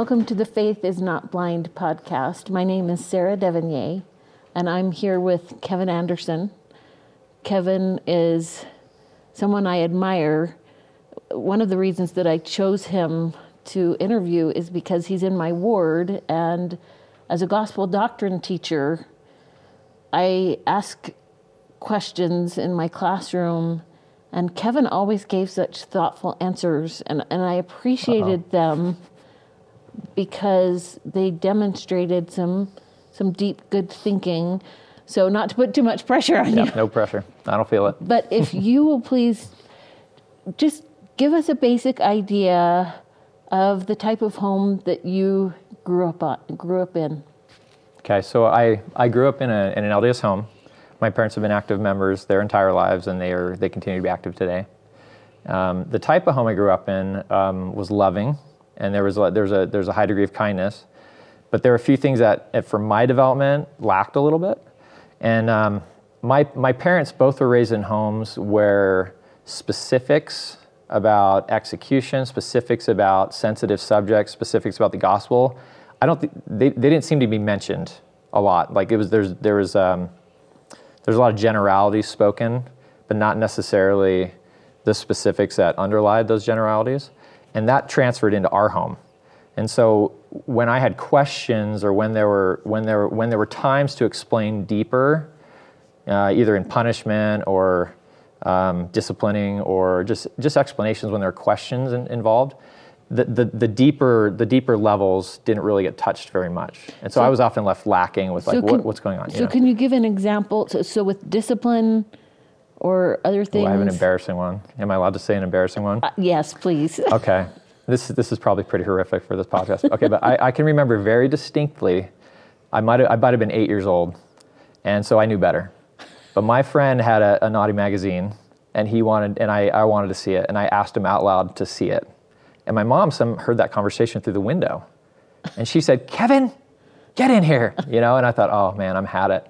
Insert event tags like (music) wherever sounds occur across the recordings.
Welcome to the Faith is Not Blind podcast. My name is Sarah Devonier, and I'm here with Kevin Anderson. Kevin is someone I admire. One of the reasons that I chose him to interview is because he's in my ward, and as a gospel doctrine teacher, I ask questions in my classroom, and Kevin always gave such thoughtful answers, and, and I appreciated Uh-oh. them because they demonstrated some some deep good thinking. So not to put too much pressure on yeah, you. No pressure. I don't feel it. (laughs) But if you will please just give us a basic idea of the type of home that you grew up on, grew up in. Okay, so I, I grew up in, a, in an LDS home. My parents have been active members their entire lives, and they are they continue to be active today. Um, the type of home I grew up in um, was loving, and there was a, there's a there's a high degree of kindness, but there are a few things that, for my development, lacked a little bit. And um, my my parents both were raised in homes where specifics about execution, specifics about sensitive subjects, specifics about the gospel. I don't think they, they didn't seem to be mentioned a lot. Like it was there's there was um, there's a lot of generalities spoken, but not necessarily the specifics that underlie those generalities. And that transferred into our home. And so when I had questions or when there were when there when there were times to explain deeper, uh, either in punishment or um, disciplining or just just explanations when there are questions in, involved, the, the, the, deeper the deeper levels didn't really get touched very much, and so, so I was often left lacking with like so can, what, what's going on. So know? can you give an example? So, so, with discipline or other things? Oh, I have an embarrassing one. Am I allowed to say an embarrassing one? Uh, yes, please. (laughs) okay, this this is probably pretty horrific for this podcast. Okay, but I, I can remember very distinctly. I might I might have been eight years old, and so I knew better. But my friend had a, a naughty magazine, and he wanted and I, I wanted to see it, and I asked him out loud to see it and my mom some heard that conversation through the window. And she said, Kevin, get in here. You know, and I thought, oh man, I'm had it.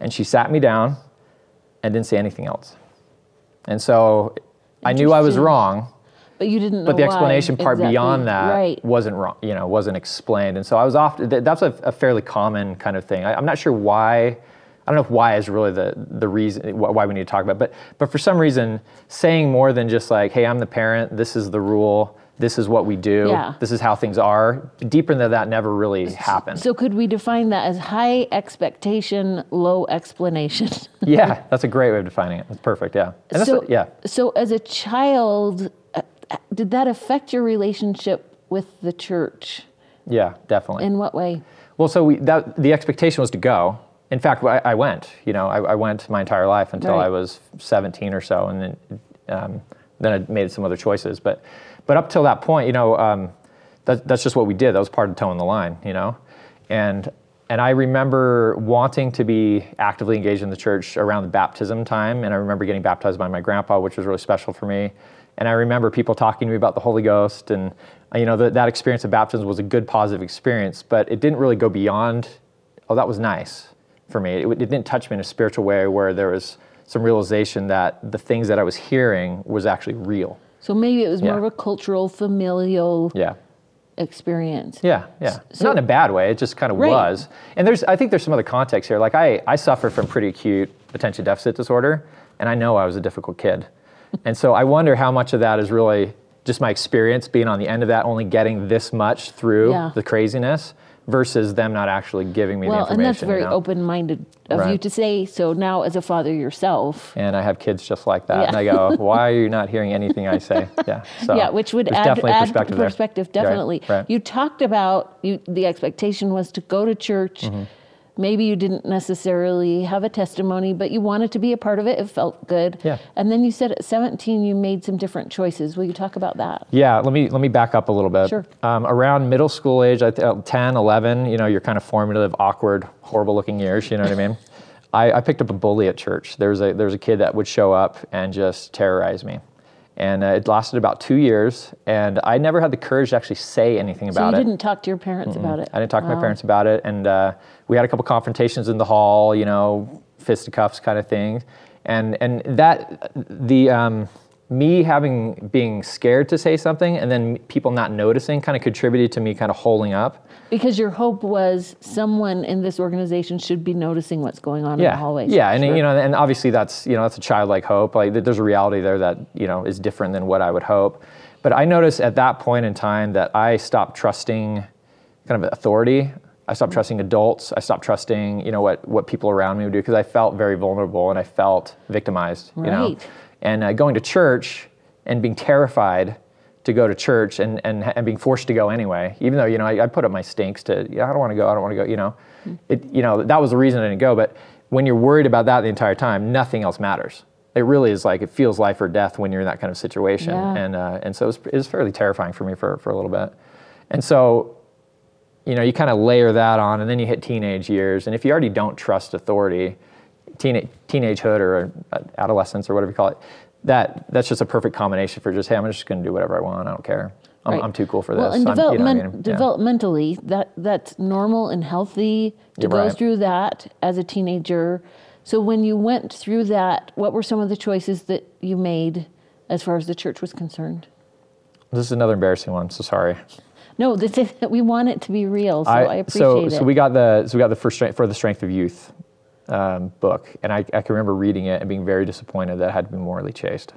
And she sat me down and didn't say anything else. And so I knew I was wrong. But you didn't But the explanation why. part exactly. beyond that right. wasn't wrong, you know, wasn't explained. And so I was off, that's a, a fairly common kind of thing. I, I'm not sure why I don't know if why is really the, the reason why we need to talk about it, but but for some reason saying more than just like hey I'm the parent this is the rule this is what we do, yeah. this is how things are. Deeper than that never really happened. So could we define that as high expectation, low explanation? (laughs) yeah, that's a great way of defining it. That's perfect, yeah. And so, a, yeah. So as a child, uh, did that affect your relationship with the church? Yeah, definitely. In what way? Well, so we, that, the expectation was to go. In fact, I, I went. You know, I, I, went my entire life until right. I was 17 or so, and then um, then I made some other choices. But but up till that point, you know, um, that, that's just what we did. That was part of toeing the line, you know, and and I remember wanting to be actively engaged in the church around the baptism time, and I remember getting baptized by my grandpa, which was really special for me. And I remember people talking to me about the Holy Ghost, and you know that that experience of baptism was a good, positive experience, but it didn't really go beyond. Oh, that was nice for me. It, it didn't touch me in a spiritual way where there was some realization that the things that I was hearing was actually real. So maybe it was more yeah. of a cultural, familial yeah. experience. Yeah, yeah. So, Not in a bad way. It just kind of right. was. And there's, I think there's some other context here. Like I, I suffer from pretty acute attention deficit disorder, and I know I was a difficult kid. and so I wonder how much of that is really just my experience being on the end of that, only getting this much through yeah. the craziness versus them not actually giving me well, the information. Well, and that's very you know? open-minded of right. you to say. So now, as a father yourself, and I have kids just like that, yeah. and I go, (laughs) "Why are you not hearing anything I say?" (laughs) Yeah, so yeah, which would add, definitely add perspective, perspective definitely. Right. Right. You talked about you, the expectation was to go to church. Mm-hmm maybe you didn't necessarily have a testimony, but you wanted to be a part of it. It felt good. Yeah. And then you said at 17 you made some different choices. Will you talk about that? Yeah. Let me let me back up a little bit. Sure. Um, around middle school age, uh, 10, 11, you know, your kind of formative, awkward, horrible-looking years. You know what I mean? (laughs) I, I picked up a bully at church. There was a there was a kid that would show up and just terrorize me and uh, it lasted about two years and i never had the courage to actually say anything about it so you didn't talk to your parents Mm-mm. about it i didn't talk wow. to my parents about it and uh, we had a couple confrontations in the hall you know fisticuffs kind of thing and and that the um, me having being scared to say something and then people not noticing kind of contributed to me kind of holding up. Because your hope was someone in this organization should be noticing what's going on Yeah, in the hallways. yeah, and Sure. you know, and obviously that's you know that's a childlike hope. Like there's a reality there that you know is different than what I would hope. But I noticed at that point in time that I stopped trusting kind of authority. I stopped trusting adults. I stopped trusting you know what what people around me would do because I felt very vulnerable and I felt victimized. You know, Right. And uh, going to church and being terrified to go to church and, and, and being forced to go anyway, even though, you know, I, I put up my stinks to, I don't want to go, I don't want to go, you know, it, you know, that was the reason I didn't go. But when you're worried about that the entire time, nothing else matters. It really is like, it feels life or death when you're in that kind of situation. Yeah. And, uh, and so it was, it was fairly terrifying for me for, for a little bit. And so, you know, you kind of layer that on and then you hit teenage years. And if you already don't trust authority, teenage teenagehood or uh, adolescence or whatever you call it, that that's just a perfect combination for just hey, I'm just going to do whatever I want. I don't care. I'm, Right. I'm too cool for this. Well, and I'm- you know I development, mean? Yeah. developmentally, that that's normal and healthy to You're go right. through that as a teenager. So when you went through that, what were some of the choices that you made as far as the church was concerned? This is another embarrassing one. So sorry. No, this is, (laughs) we want it to be real, so I, appreciate so, it. So we got the so we got the first strength for the strength of youth um, book, and I, I can remember reading it and being very disappointed that it had to be morally chaste.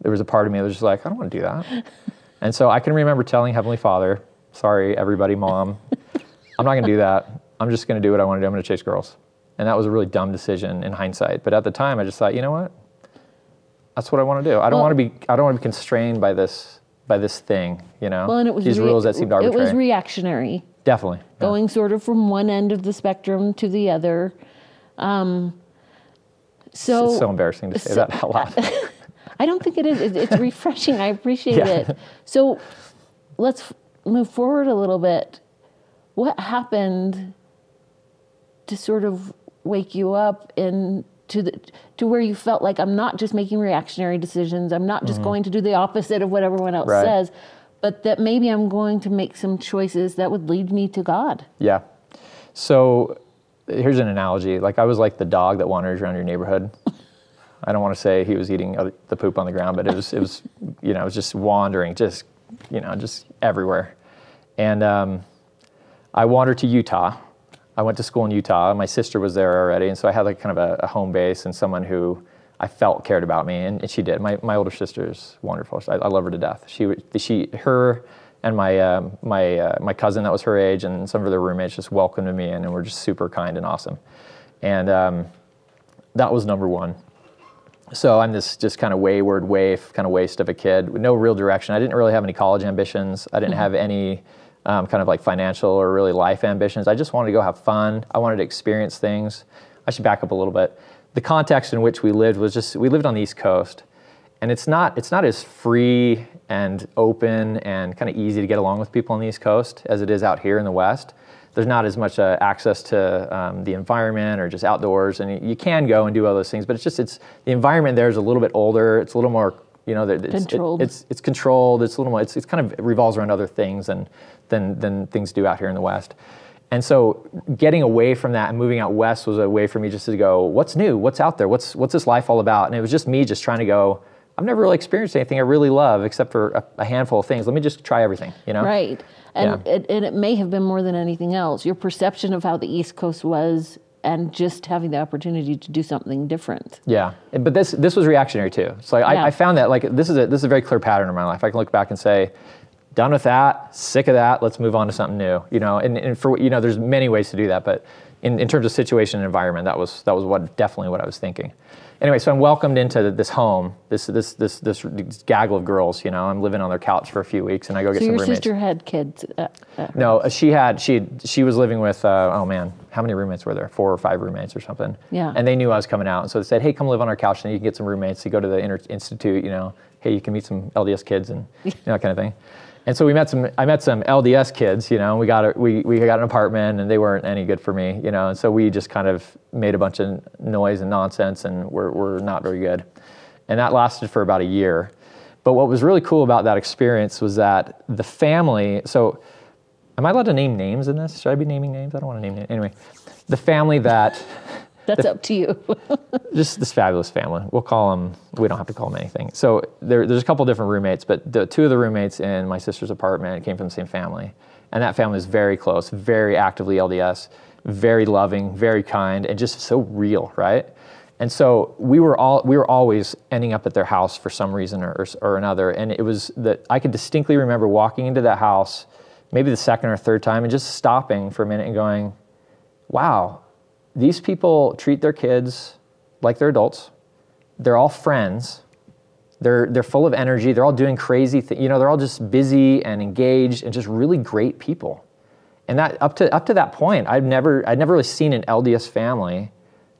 There was a part of me that was just like, I don't want to do that. (laughs) and so I can remember telling Heavenly Father, "Sorry, everybody, Mom, I'm not going to do that. I'm just going to do what I want to do. I'm going to chase girls." And that was a really dumb decision in hindsight. But at the time, I just thought, you know what? That's what I want to do. I don't Well- want to be. I don't want to be constrained by this by this thing. You know, well, and it was these rea- rules that seemed arbitrary. It was reactionary, Definitely. yeah. going sort of from one end of the spectrum to the other. Um, so it's so embarrassing to say so- that out loud. (laughs) I don't think it is. It- It's refreshing. I appreciate Yeah. it. So let's move forward a little bit. What happened to sort of wake you up in to the to where you felt like I'm not just making reactionary decisions. I'm not just going to do the opposite of what everyone else Mm-hmm. Right. says, but that maybe I'm going to make some choices that would lead me to God. Yeah. So here's an analogy. Like I was like the dog that wanders around your neighborhood. I don't want to say he was eating the poop on the ground, but it was it was you know it was just wandering, just you know just everywhere. And um, I wandered to Utah. I went to school in Utah. My sister was there already, and so I had like kind of a, a home base and someone who I felt cared about me, and, and she did. My, my older sister is wonderful. I, I love her to death. She she her and my um, my uh, my cousin that was her age and some of their roommates just welcomed me in and were just super kind and awesome, and um, that was number one. So I'm this just kind of wayward waif, kind of waste of a kid with no real direction. I didn't really have any college ambitions. I didn't have any um, kind of like financial or really life ambitions. I just wanted to go have fun. I wanted to experience things. I should back up a little bit. The context in which we lived was just we lived on the East Coast, and it's not it's not as free and open and kind of easy to get along with people on the East Coast as it is out here in the West. There's not as much uh, access to um, the environment or just outdoors, and you- can go and do all those things, but it's just it's the environment there is a little bit older. It's a little more you know that it's, it- Controlled. it's it's controlled. It's a little more. It's, it's kind of revolves around other things than than than things do out here in the West. And so, getting away from that and moving out west was a way for me just to go, what's new? What's out there? What's what's this life all about? And it was just me just trying to go. I've never really experienced anything I really love except for a, a handful of things. Let me just try everything. You know? Right. And, Yeah. it, and it may have been more than anything else. Your perception of how the East Coast was and just having the opportunity to do something different. Yeah, but this this was reactionary too. So Yeah. I, I found that like this is a this is a very clear pattern in my life. I can look back and say, done with that, sick of that. Let's move on to something new. You know, and, and for you know, there's many ways to do that, but in, in terms of situation and environment, that was that was what definitely what I was thinking. Anyway, so I'm welcomed into this home, this this this this gaggle of girls. You know, I'm living on their couch for a few weeks, and I go get So some your roommates. sister had kids. Uh, uh, No, uh, she had she she was living with uh, oh man, how many roommates were there? Four or five roommates or something. Yeah. And they knew I was coming out, and so they said, "Hey, come live on our couch, and you can get some roommates. You go to the inter- institute, you know. Hey, you can meet some LDS kids and you know, that kind of thing." And so we met some. I met some LDS kids, you know. We got a, we we got an apartment, and they weren't any good for me, you know. And so we just kind of made a bunch of noise and nonsense, and we're we're not very good. And that lasted for about a year. But what was really cool about that experience was that the family. So Am I allowed to name names in this? Should I be naming names? I don't want to name names. Anyway, the family that That's up to you. (laughs) just this fabulous family. We'll call them. We don't have to call them anything. So there, there's a couple different roommates, but the two of the roommates in my sister's apartment came from the same family, and that family is very close, very actively LDS, very loving, very kind, and just so real, right? And so we were all we were always ending up at their house for some reason or, or, or another, and it was that I could distinctly remember walking into that house, maybe the second or third time, and just stopping for a minute and going, "Wow, these people treat their kids like they're adults. They're all friends. They're, they're full of energy. They're all doing crazy things. You know, they're all just busy and engaged and just really great people. And that up to up to that point, I've never I'd never really seen an LDS family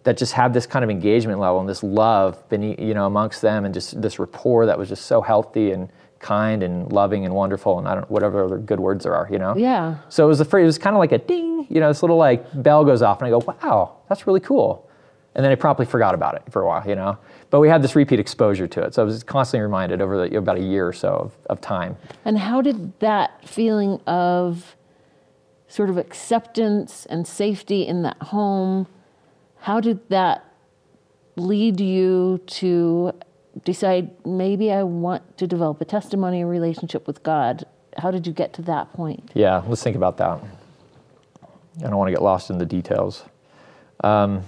that just had this kind of engagement level and this love beneath, you know, amongst them and just this rapport that was just so healthy and kind and loving and wonderful and I don't whatever other good words there are, you know. Yeah. So it was a it was kind of like a ding, you know, this little like bell goes off and I go, wow, that's really cool. And then I promptly forgot about it for a while, you know. But we had this repeat exposure to it, so I was constantly reminded over the, about a year or so of, of time. And how did that feeling of sort of acceptance and safety in that home, how did that lead you to decide maybe I want to develop a testimony, a relationship with God. How did you get to that point? Yeah, let's think about that. I don't want to get lost in the details. Um,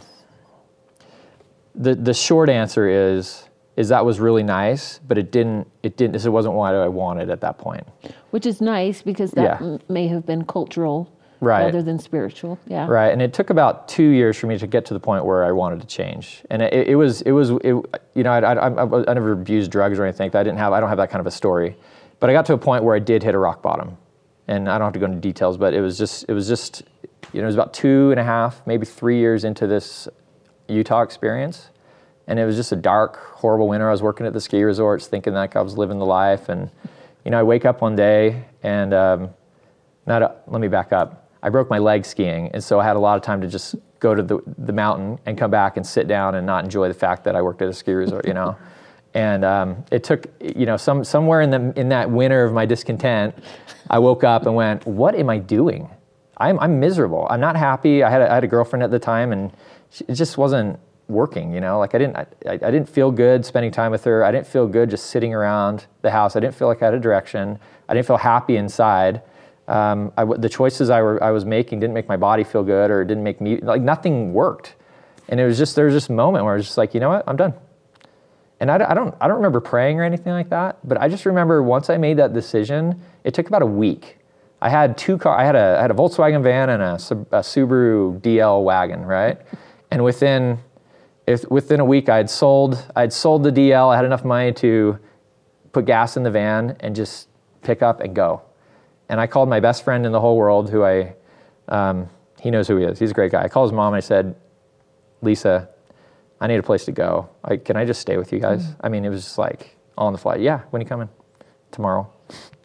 the the short answer is is that was really nice, but it didn't it didn't it wasn't what I wanted at that point. Which is nice because that Yeah. m- may have been cultural Right. rather than spiritual. Yeah. Right, and it took about two years for me to get to the point where I wanted to change. And it, it was, it was, it, you know, I, I, I, I never abused drugs or anything. I didn't have, I don't have that kind of a story. But I got to a point where I did hit a rock bottom, and I don't have to go into details, but it was just, it was just, you know, it was about two and a half, maybe three years into this Utah experience, and it was just a dark, horrible winter. I was working at the ski resorts, thinking like I was living the life, and you know, I wake up one day and. Um, not a, let me back up. I broke my leg skiing, and so I had a lot of time to just go to the, the mountain and come back and sit down and not enjoy the fact that I worked at a ski resort, you know. (laughs) and um, it took, you know, some somewhere in the in that winter of my discontent, I woke up and went, "What am I doing? I'm I'm miserable. I'm not happy. I had a, I had a girlfriend at the time, and she, it just wasn't working, you know. Like I didn't I, I I didn't feel good spending time with her. I didn't feel good just sitting around the house. I didn't feel like I had a direction. I didn't feel happy inside um, I the choices I, were, I was making didn't make my body feel good or it didn't make me like nothing worked. And it was just there was this moment where I was just like you know what? I'm done. And I, I don't I don't remember praying or anything like that but I just remember once I made that decision it took about a week. I had two car I had a I had a Volkswagen van and a, a Subaru DL wagon right? And within if within a week I'd sold I'd sold the DL I had enough money to put gas in the van and just pick up and go and I called my best friend in the whole world, who I, um, he knows who he is. He's a great guy. I called his mom and I said, Lisa, I need a place to go. I, can I just stay with you guys? I mean, it was just like all on the fly. Yeah, when you coming? Tomorrow.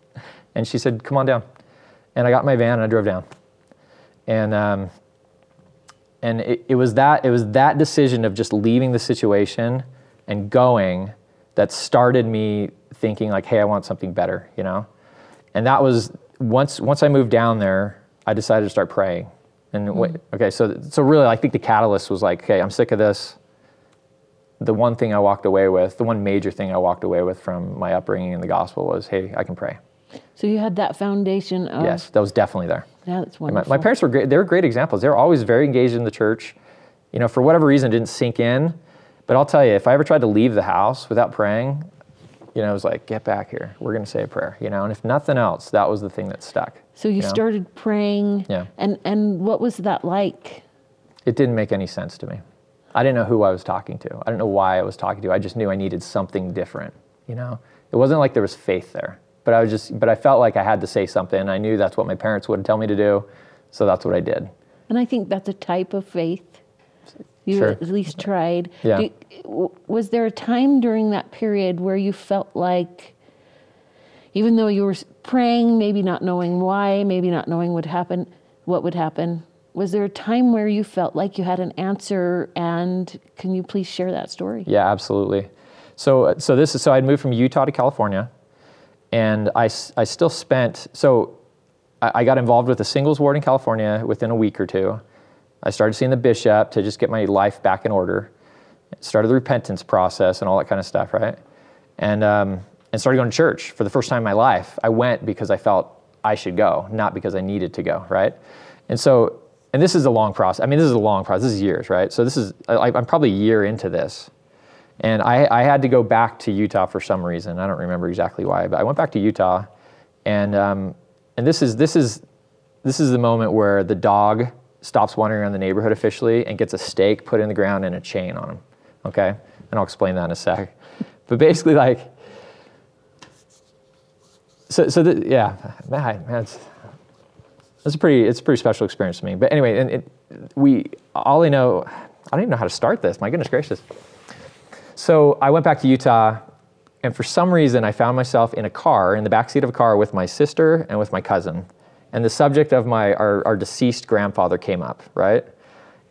(laughs) and she said, come on down. And I got my van and I drove down. And um, and it, it was that it was that decision of just leaving the situation and going that started me thinking like, hey, I want something better, you know. And that was once once I moved down there, I decided to start praying. And wait, mm-hmm. okay, so so really, I think the catalyst was like, okay, I'm sick of this. The one thing I walked away with, the one major thing I walked away with from my upbringing in the gospel was, hey, I can pray. So you had that foundation of Yes, that was definitely there. Yeah, that's My, wonderful. my parents were great. They were great examples. They were always very engaged in the church. You know, for whatever reason, it didn't sink in. But I'll tell you, if I ever tried to leave the house without praying, you know, it was like, get back here. We're going to say a prayer. You know, and if nothing else, that was the thing that stuck. So you know? started praying. Yeah. And and what was that like? It didn't make any sense to me. I didn't know who I was talking to. I didn't know why I was talking to. I just knew I needed something different. You know, it wasn't like there was faith there, but I was just, but I felt like I had to say something. I knew that's what my parents would tell me to do, so that's what I did. And I think that's a type of faith. You Sure. at least tried. Yeah. Was there a time during that period where you felt like, even though you were praying, maybe not knowing why, maybe not knowing what happen, what would happen, was there a time where you felt like you had an answer? And can you please share that story? Yeah, absolutely. So, uh, so this is so I'd moved from Utah to California, and I, I still spent so I, I got involved with a singles ward in California within a week or two, I started seeing the bishop to just get my life back in order. Started the repentance process and all that kind of stuff, right? And um, and started going to church for the first time in my life. I went because I felt I should go, not because I needed to go, right? And so, and this is a long process. I mean, this is a long process. This is years, right? So this is I, I'm probably a year into this, and I, I had to go back to Utah for some reason. I don't remember exactly why, but I went back to Utah, and um, and this is this is this is the moment where the dog stops wandering around the neighborhood officially and gets a stake put in the ground and a chain on him. Okay, and I'll explain that in a sec. But basically, like so, so the, yeah, man, that's it's a pretty it's a pretty special experience to me. But anyway, and it, we all I know, I don't even know how to start this. My goodness gracious. So I went back to Utah, and for some reason, I found myself in a car in the back seat of a car with my sister and with my cousin, and the subject of my our, our deceased grandfather came up, right?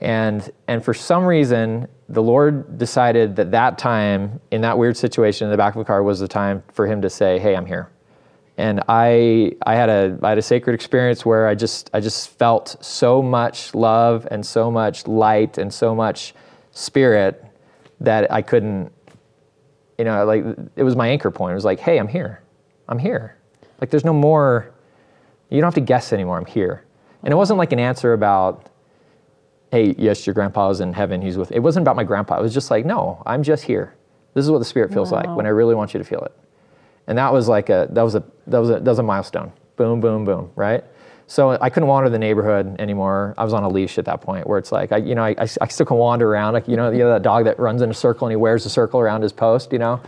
And and for some reason, the Lord decided that that time in that weird situation in the back of the car was the time for Him to say, "Hey, I'm here." and I I had a I had a sacred experience where I just I just felt so much love and so much light and so much spirit that I couldn't you know like it was my anchor point. It was like, "Hey, I'm here. I'm here." Like there's no more you don't have to guess anymore. I'm here. And it wasn't like an answer about hey, yes, your grandpa is in heaven. He's with It wasn't about my grandpa. It was just like, "No, I'm just here." This is what the spirit feels wow. like when I really want you to feel it and that was like a that was a that was a that was a milestone. Boom, boom, boom, right? So I couldn't wander the neighborhood anymore. I was on a leash at that point, where it's like I, you know, I, I, I still can wander around. Like, you know, you know that dog that runs in a circle and he wears a circle around his post. You know,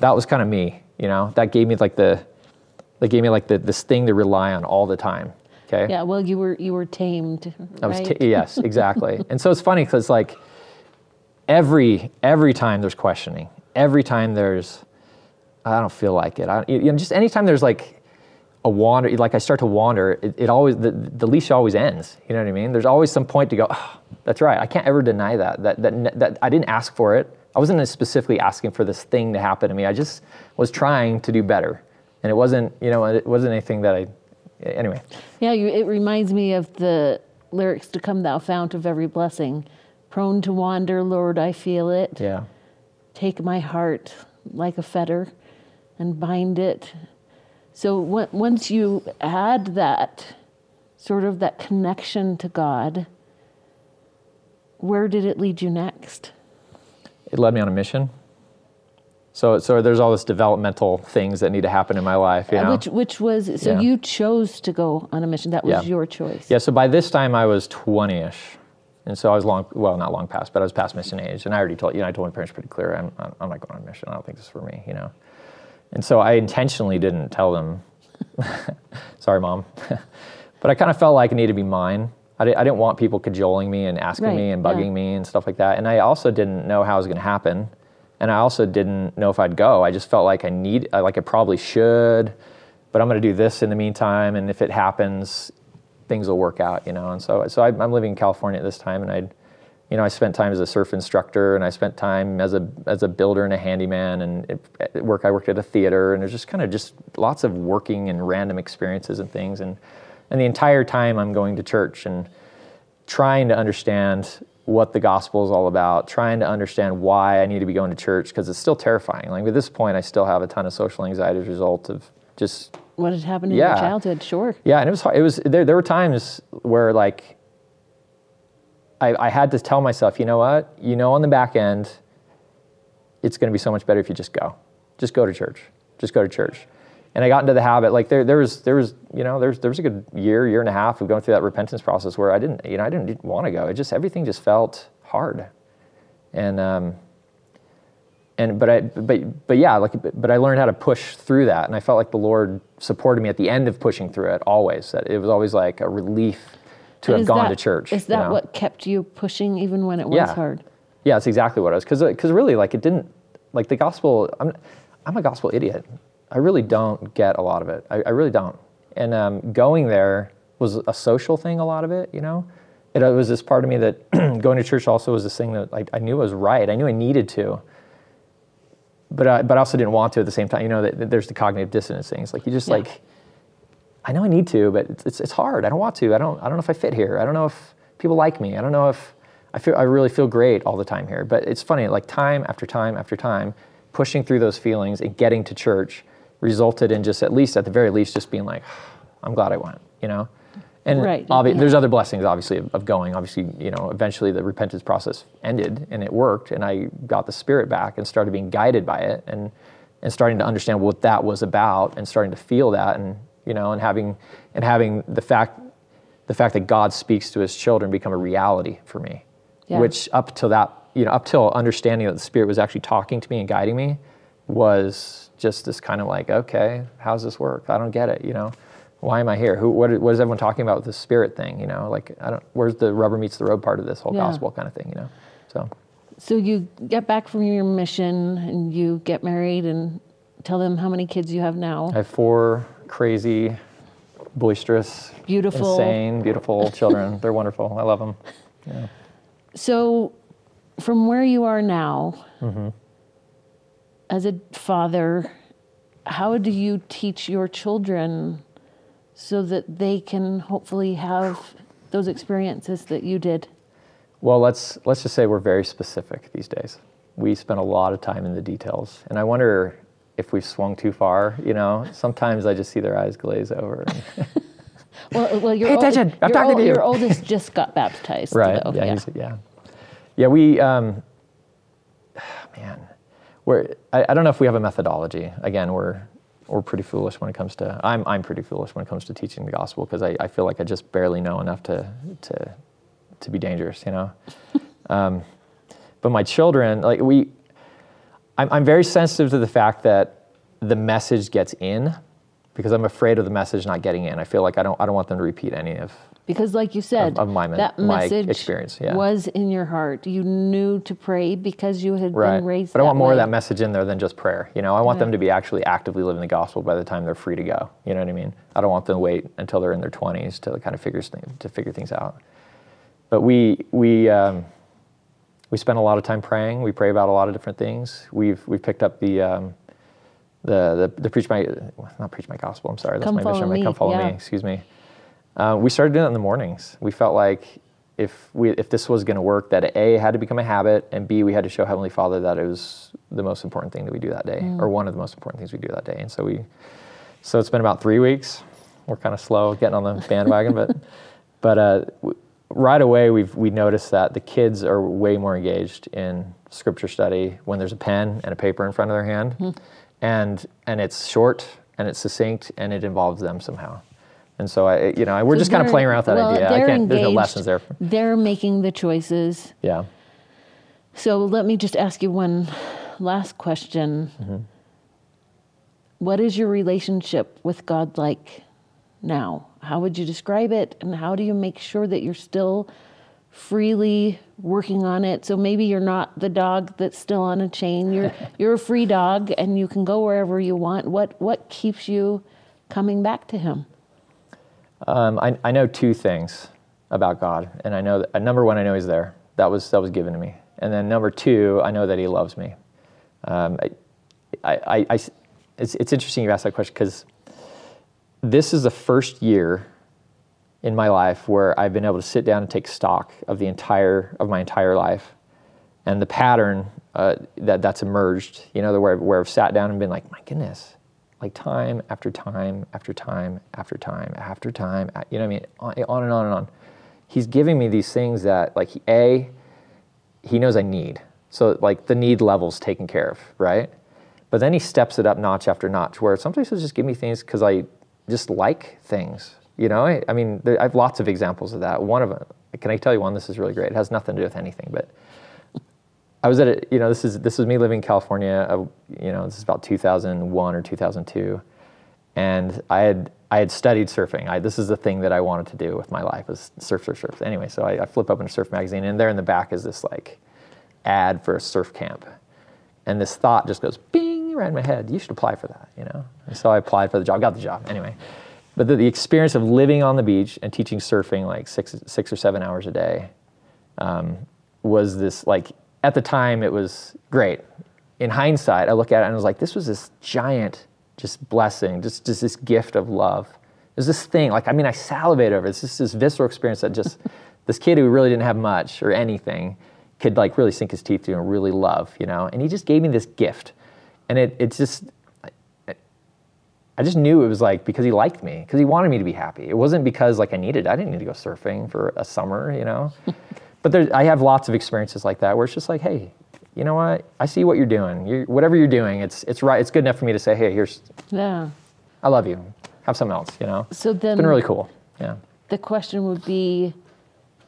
that was kind of me. You know, that gave me like the, that gave me like the this thing to rely on all the time. Okay. Yeah. Well, you were you were tamed. Right? I was t- yes, exactly. (laughs) and so it's funny because like every every time there's questioning, every time there's I don't feel like it. I, you know, just anytime there's like a wander, like I start to wander, it, it, always the, the leash always ends. You know what I mean? There's always some point to go. Oh, that's right. I can't ever deny that. That that that I didn't ask for it. I wasn't specifically asking for this thing to happen to me. I just was trying to do better, and it wasn't. You know, it wasn't anything that I. Anyway. Yeah, you, it reminds me of the lyrics to "Come Thou Fount of Every Blessing." Prone to wander, Lord, I feel it. Yeah. Take my heart like a fetter and bind it. So once you add that, sort of that connection to God, where did it lead you next? It led me on a mission. So, so there's all this developmental things that need to happen in my life, you uh, know? Which, which was, so yeah. you chose to go on a mission. That was yeah. your choice. Yeah, so by this time I was 20-ish. And so I was long, well, not long past, but I was past mission age. And I already told, you know, I told my parents pretty clear, I'm, I'm not going on a mission. I don't think this is for me, you know? And so I intentionally didn't tell them, (laughs) sorry, mom. (laughs) but I kind of felt like it needed to be mine. I, di- I didn't want people cajoling me and asking right, me and bugging yeah. me and stuff like that. And I also didn't know how it was going to happen. And I also didn't know if I'd go. I just felt like I need, uh, like I probably should, but I'm going to do this in the meantime. And if it happens, things will work out, you know. And so, so I, I'm living in California at this time, and I'd you know, I spent time as a surf instructor, and I spent time as a as a builder and a handyman, and at work I worked at a theater, and there's just kind of just lots of working and random experiences and things, and and the entire time I'm going to church and trying to understand what the gospel is all about, trying to understand why I need to be going to church because it's still terrifying. Like at this point, I still have a ton of social anxiety as a result of just what had happened in yeah. your childhood. Sure. Yeah, and it was hard. it was there. There were times where like I, I had to tell myself, you know what? You know, on the back end, it's going to be so much better if you just go. Just go to church. Just go to church. And I got into the habit. Like there, there was, there was, you know, there's, there was a good year, year and a half of going through that repentance process where I didn't, you know, I didn't want to go. It just everything just felt hard, and um, and but I, but but yeah, like, but I learned how to push through that, and I felt like the Lord supported me at the end of pushing through it. Always, that it was always like a relief to and have gone that, to church. Is that you know? what kept you pushing even when it was yeah. hard? Yeah, that's exactly what it was. Because because really, like it didn't like the gospel. I'm I'm a gospel idiot. I really don't get a lot of it. I, I really don't. And um, going there was a social thing. A lot of it, you know. It, it was this part of me that (clears throat) going to church also was this thing that like, I knew was right. I knew I needed to. But I, but I also didn't want to at the same time. You know, that, that there's the cognitive dissonance things. Like you just yeah. like I know I need to, but it's, it's, it's hard. I don't want to. I don't, I don't know if I fit here. I don't know if people like me. I don't know if I feel I really feel great all the time here. But it's funny, like time after time after time, pushing through those feelings and getting to church resulted in just at least at the very least just being like, I'm glad I went, you know. And Right, obvi- yeah. there's other blessings, obviously, of, of going. Obviously, you know, eventually the repentance process ended and it worked, and I got the spirit back and started being guided by it, and and starting to understand what that was about, and starting to feel that, and you know, and having and having the fact the fact that God speaks to His children become a reality for me, Yeah. which up till that, you know, up till understanding that the Spirit was actually talking to me and guiding me, was just this kind of like, okay, how's this work? I don't get it, you know. Why am I here? Who? What, what is everyone talking about with this spirit thing? You know, like I don't. Where's the rubber meets the road part of this whole Yeah. gospel kind of thing? You know. So So you get back from your mission and you get married and tell them how many kids you have now. I have four crazy, boisterous, Beautiful. insane, beautiful children. They're wonderful. I love them. Yeah. So, from where you are now, Mm-hmm. As a father, how do you teach your children so that they can hopefully have those experiences that you did? Well, let's let's just say we're very specific these days. We spend a lot of time in the details, and I wonder if we've swung too far. You know, sometimes I just see their eyes glaze over. and- (laughs) Well, well your Pay ol- attention. I'm your talking ol- to you. Your oldest just got baptized. right? though. yeah, he's- yeah, yeah. We, um, (sighs) man, we're. I, I don't know if we have a methodology. Again, we're we're pretty foolish when it comes to. I'm I'm pretty foolish when it comes to teaching the gospel because I, I feel like I just barely know enough to to to be dangerous. You know. (laughs) um, but my children, like we, I'm, I'm very sensitive to the fact that the message gets in because I'm afraid of the message not getting in. I feel like I don't I don't want them to repeat any of Because, like you said, of my me- that my message experience, yeah. was in your heart. You knew to pray because you had right. been raised. But I want more of that message in there than just prayer. You know, I want them to be actually actively living the gospel by the time they're free to go. You know what I mean? I don't want them to wait until they're in their 20s to kind of figure things, to figure things out. But we we um, we spend a lot of time praying. We pray about a lot of different things. We've we've picked up the um, the, the the preach my not preach my gospel. I'm sorry, that's Come my mission. My me, come follow yeah. me. Excuse me. Uh, we started doing it in the mornings. We felt like if we if this was going to work, that a had to become a habit, and b we had to show Heavenly Father that it was the most important thing that we do that day, Mm. or one of the most important things we do that day. And so we, so it's been about three weeks. We're kind of slow getting on the (laughs) bandwagon, but but uh, w- right away we've we noticed that the kids are way more engaged in scripture study when there's a pen and a paper in front of their hand, Hmm. and and it's short and it's succinct and it involves them somehow. And so I, you know, we're So just kind of playing around with that well, idea. I can't. There's no lessons there. They're making the choices. Yeah. So let me just ask you one last question. Mm-hmm. What is your relationship with God like now? How would you describe it? And how do you make sure that you're still freely working on it? So maybe you're not the dog that's still on a chain. You're (laughs) you're a free dog and you can go wherever you want. What what keeps you coming back to him? Um, I, I know two things about God, and I know that, uh, number one, I know He's there. That was that was given to me, and then number two, I know that He loves me. Um, I, I, I- it's, it's interesting you asked that question because this is the first year in my life where I've been able to sit down and take stock of the entire of my entire life, and the pattern uh, that that's emerged. You know, where where I've sat down and been like, my goodness, like time after time after time after time after time. You know what I mean? On, and on and on. He's giving me these things that like a he knows I need. So like the need level's taken care of, right? But then he steps it up notch after notch, where sometimes he'll just give me things because I just like things. You know, I, I mean, there, I have lots of examples of that. One of them, can I tell you one? This is really great. It has nothing to do with anything, but I was at a, you know, this is this was me living in California. uh, you know, this is about 2001 or 2002, and I had I had studied surfing. I, this is the thing that I wanted to do with my life was surf, surf, surf. Anyway, so I, I flip open a surf magazine, and there in the back is this like ad for a surf camp, and this thought just goes bing right in my head. You should apply for that, you know. And so I applied for the job, got the job anyway. But the, the experience of living on the beach and teaching surfing like six six or seven hours a day was this like at the time it was great. In hindsight, I look at it and I was like, this was this giant just blessing, just just this gift of love. There's this thing like I mean I salivate over it. It's just this visceral experience that just (laughs) this kid who really didn't have much or anything could like really sink his teeth through and really love, you know. And he just gave me this gift, and it it's just. I just knew it was like because he liked me, because he wanted me to be happy. It wasn't because like I needed. I didn't need to go surfing for a summer, you know. (laughs) but there, I have lots of experiences like that where it's just like, hey, you know what? I see what you're doing. You're, whatever you're doing, it's it's right. It's good enough for me to say, hey, here's, Yeah. I love you. Have something else, you know. So then It's been really cool. Yeah. the question would be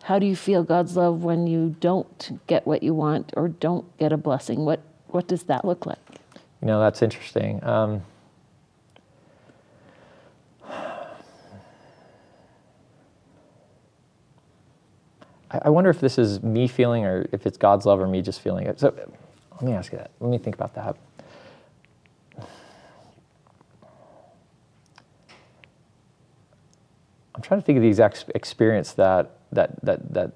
how do you feel God's love when you don't get what you want or don't get a blessing? What what does that look like? You know, that's interesting. Um, I, wonder if this is me feeling or if it's God's love or me just feeling it. So let me ask you that. Let me think about that. I'm trying to think of the exact experience that that that that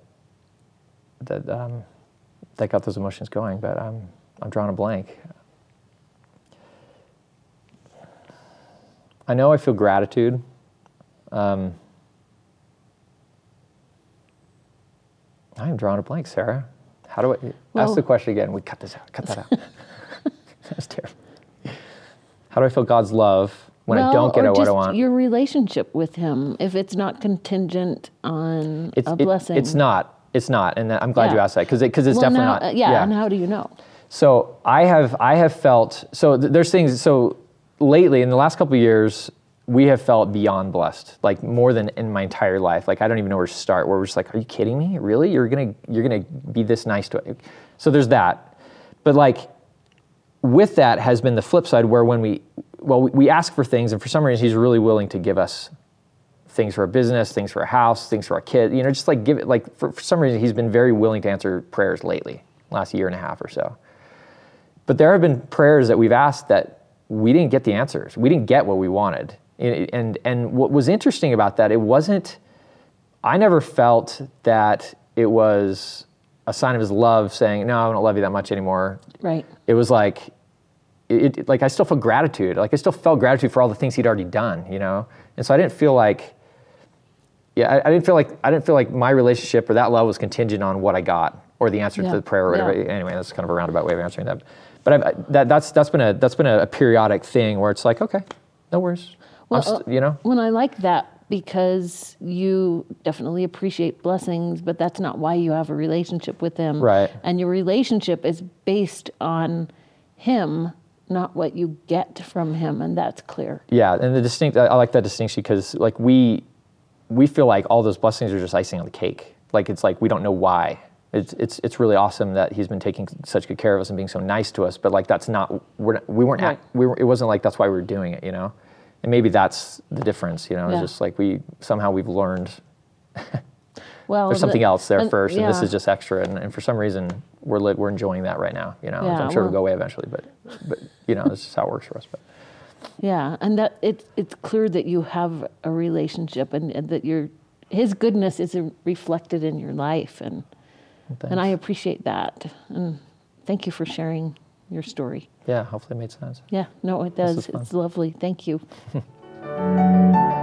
that um, that got those emotions going, but I'm I'm drawing a blank. I know I feel gratitude. Um, I'm drawing a blank, Sarah. How do I Well- ask the question again? We cut this out. Cut that out. (laughs) That's terrible. How do I feel God's love when I don't get or what I just want? Your relationship with Him, if it's not contingent on It's, a it- blessing. it's not. It's not, and I'm glad you asked that because because it's well, definitely now, not. uh, yeah, and how do you know? So I have I have felt so th- there's things so lately in the last couple of years we have felt beyond blessed like more than in my entire life. Like I don't even know where to start. Where we're just like are you kidding me? Really? You're gonna you're gonna be this nice to it so there's that. But like with that has been the flip side where when we well we, we ask for things and for some reason he's really willing to give us things for our business things for our house things for our kid you know just like give it like for, for some reason he's been very willing to answer prayers lately last year and a half or so. But there have been prayers that we've asked that we didn't get the answers. We didn't get what we wanted. And, and, and what was interesting about that, it wasn't, I never felt that it was a sign of his love saying, no, I don't love you that much anymore. Right. It was like, it, it- like I still felt gratitude. Like I still felt gratitude for all the things he'd already done, you know? And so I didn't feel like, yeah, I, I didn't feel like, I didn't feel like my relationship or that love was contingent on what I got or the answer Yeah. to the prayer or whatever. Yeah. Anyway, that's kind of a roundabout way of answering that. But I've, that, that's, that's been a, that's been a, a periodic thing where it's like, okay, no worries. Well, st- you know? Well, I like that because you definitely appreciate blessings, but that's not why you have a relationship with Him. Right. And your relationship is based on Him, not what you get from Him, and that's clear. Yeah, and the distinct, I like that distinction because like we, we feel like all those blessings are just icing on the cake. Like it's like we don't know why. It's, it's, it's really awesome that he's been taking such good care of us and being so nice to us. But like that's not we're not, we weren't Right. at, we were, it wasn't like that's why we were doing it, you know. And maybe that's the difference, you know. Yeah. It's just like we somehow we've learned (laughs) Well, there's something the- else there and- first, and this is just extra. And, and for some reason we're li- we're enjoying that right now, you know. Yeah, I'm sure well- it'll go away eventually, but but you know this is how it works for us. But Yeah, and that it, it's clear that you have a relationship and, and that your his goodness is reflected in your life and and I appreciate that. And thank you for sharing your story. yeah, hopefully it made sense. Yeah, no, it does. It's lovely. Thank you. (laughs)